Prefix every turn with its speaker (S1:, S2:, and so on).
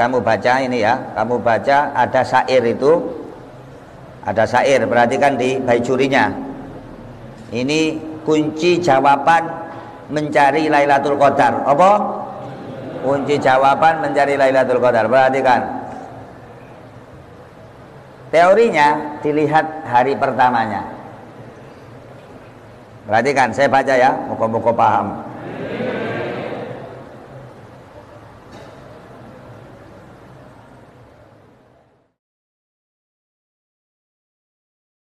S1: kamu baca ini ya. Kamu baca ada syair itu. Ada syair perhatikan di bajurinya ini kunci jawaban mencari Lailatul Qadar. Apa? Kunci jawaban mencari Lailatul Qadar. Perhatikan. Teorinya dilihat hari pertamanya. Perhatikan saya baca ya moga-moga paham.